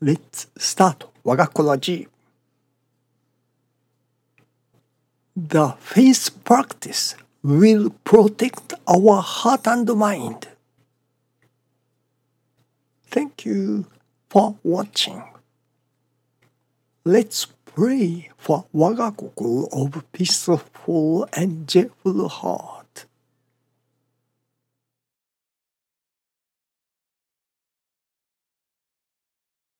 Let's start 我が子ラジ The face practice will protect our heart and mind. Thank you for watching. Let's pray for 我が心 of peaceful and joyful heart.